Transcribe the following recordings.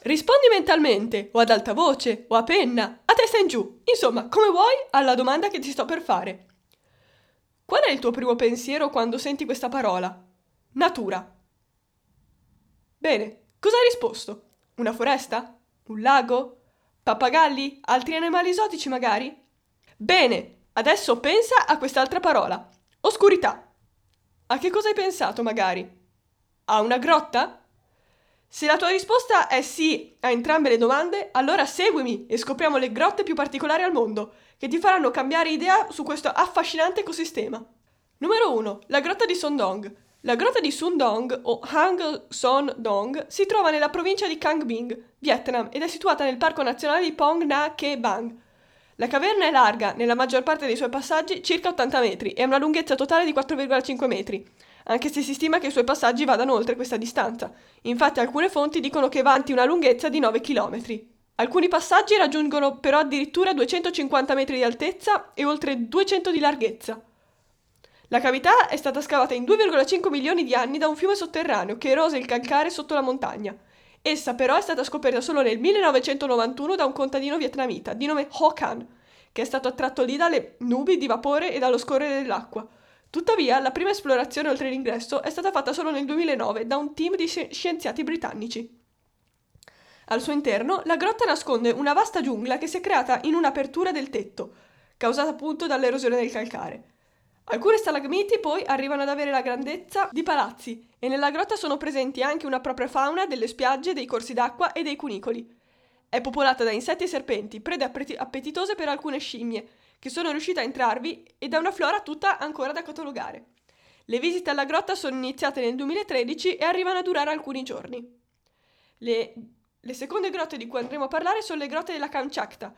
Rispondi mentalmente, o ad alta voce, o a penna, a testa in giù, insomma, come vuoi alla domanda che ti sto per fare. Qual è il tuo primo pensiero quando senti questa parola? Natura. Bene, cosa hai risposto? Una foresta? Un lago? Pappagalli? Altri animali esotici magari? Bene, adesso pensa a quest'altra parola. Oscurità. A che cosa hai pensato magari? A una grotta? Se la tua risposta è sì a entrambe le domande, allora seguimi e scopriamo le grotte più particolari al mondo, che ti faranno cambiare idea su questo affascinante ecosistema. Numero 1. La grotta di Sondong. La grotta di Sundong o Hang Son Dong si trova nella provincia di Cang Binh, Vietnam, ed è situata nel parco nazionale di Pong Na Ke Bang. La caverna è larga, nella maggior parte dei suoi passaggi circa 80 metri e ha una lunghezza totale di 4,5 metri anche se si stima che i suoi passaggi vadano oltre questa distanza. Infatti alcune fonti dicono che vanti una lunghezza di 9 km. Alcuni passaggi raggiungono però addirittura 250 metri di altezza e oltre 200 di larghezza. La cavità è stata scavata in 2,5 milioni di anni da un fiume sotterraneo che erose il calcare sotto la montagna. Essa però è stata scoperta solo nel 1991 da un contadino vietnamita di nome Ho Can, che è stato attratto lì dalle nubi di vapore e dallo scorrere dell'acqua. Tuttavia, la prima esplorazione oltre l'ingresso è stata fatta solo nel 2009 da un team di scienziati britannici. Al suo interno, la grotta nasconde una vasta giungla che si è creata in un'apertura del tetto, causata appunto dall'erosione del calcare. Alcune stalagmiti poi arrivano ad avere la grandezza di palazzi e nella grotta sono presenti anche una propria fauna delle spiagge, dei corsi d'acqua e dei cunicoli. È popolata da insetti e serpenti, prede appetitose per alcune scimmie, che sono riuscita a entrarvi e da una flora tutta ancora da catalogare. Le visite alla grotta sono iniziate nel 2013 e arrivano a durare alcuni giorni. Le, le seconde grotte di cui andremo a parlare sono le grotte della Kamchatka,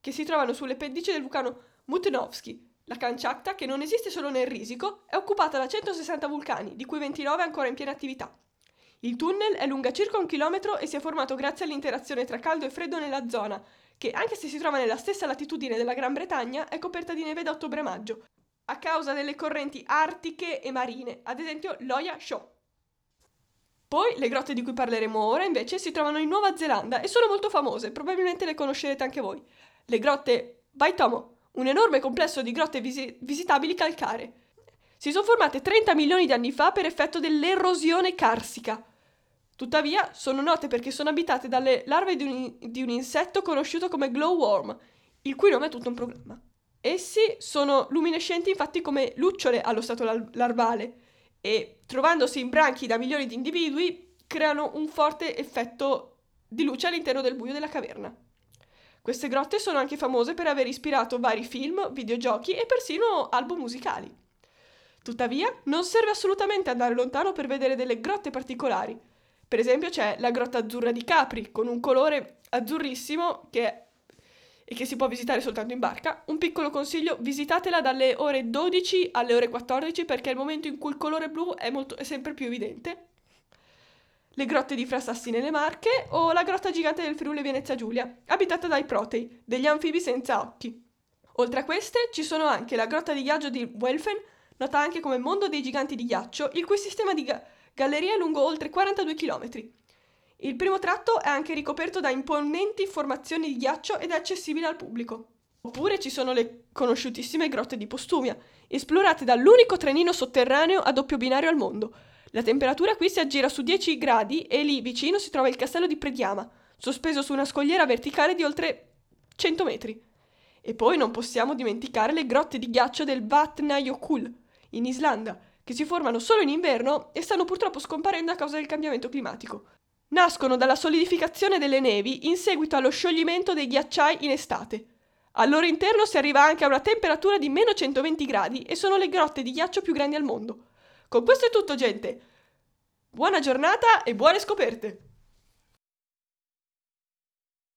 che si trovano sulle pendici del vulcano Mutnovsky. La Kamchatka, che non esiste solo nel Risico, è occupata da 160 vulcani, di cui 29 ancora in piena attività. Il tunnel è lunga circa un chilometro e si è formato grazie all'interazione tra caldo e freddo nella zona, che anche se si trova nella stessa latitudine della Gran Bretagna è coperta di neve da ottobre a causa delle correnti artiche e marine, ad esempio l'Oya Show. Poi le grotte di cui parleremo ora invece si trovano in Nuova Zelanda e sono molto famose, probabilmente le conoscerete anche voi. Le grotte Baitomo, un enorme complesso di grotte visi- visitabili calcaree. Si sono formate 30 milioni di anni fa per effetto dell'erosione carsica. Tuttavia, sono note perché sono abitate dalle larve di un, di un insetto conosciuto come glowworm, il cui nome è tutto un programma. Essi sono luminescenti infatti come lucciole allo stato lar- larvale e, trovandosi in branchi da milioni di individui, creano un forte effetto di luce all'interno del buio della caverna. Queste grotte sono anche famose per aver ispirato vari film, videogiochi e persino album musicali. Tuttavia, non serve assolutamente andare lontano per vedere delle grotte particolari, per esempio c'è la grotta azzurra di Capri, con un colore azzurrissimo che e che si può visitare soltanto in barca. Un piccolo consiglio, visitatela dalle ore 12 alle ore 14 perché è il momento in cui il colore blu è, molto, è sempre più evidente. Le grotte di Frasassi nelle Marche o la grotta gigante del Friuli Venezia Giulia, abitata dai protei, degli anfibi senza occhi. Oltre a queste ci sono anche la grotta di ghiaccio di Welfen, nota anche come mondo dei giganti di ghiaccio, il cui sistema di, ga- galleria lungo oltre 42 km. Il primo tratto è anche ricoperto da imponenti formazioni di ghiaccio ed è accessibile al pubblico. Oppure ci sono le conosciutissime grotte di Postumia, esplorate dall'unico trenino sotterraneo a doppio binario al mondo. La temperatura qui si aggira su 10 gradi e lì vicino si trova il castello di Prediama, sospeso su una scogliera verticale di oltre 100 metri. E poi non possiamo dimenticare le grotte di ghiaccio del Vatnajökull, in Islanda, che si formano solo in inverno e stanno purtroppo scomparendo a causa del cambiamento climatico. Nascono dalla solidificazione delle nevi in seguito allo scioglimento dei ghiacciai in estate. Al loro interno si arriva anche a una temperatura di meno 120 gradi e sono le grotte di ghiaccio più grandi al mondo. Con questo è tutto, gente. Buona giornata e buone scoperte!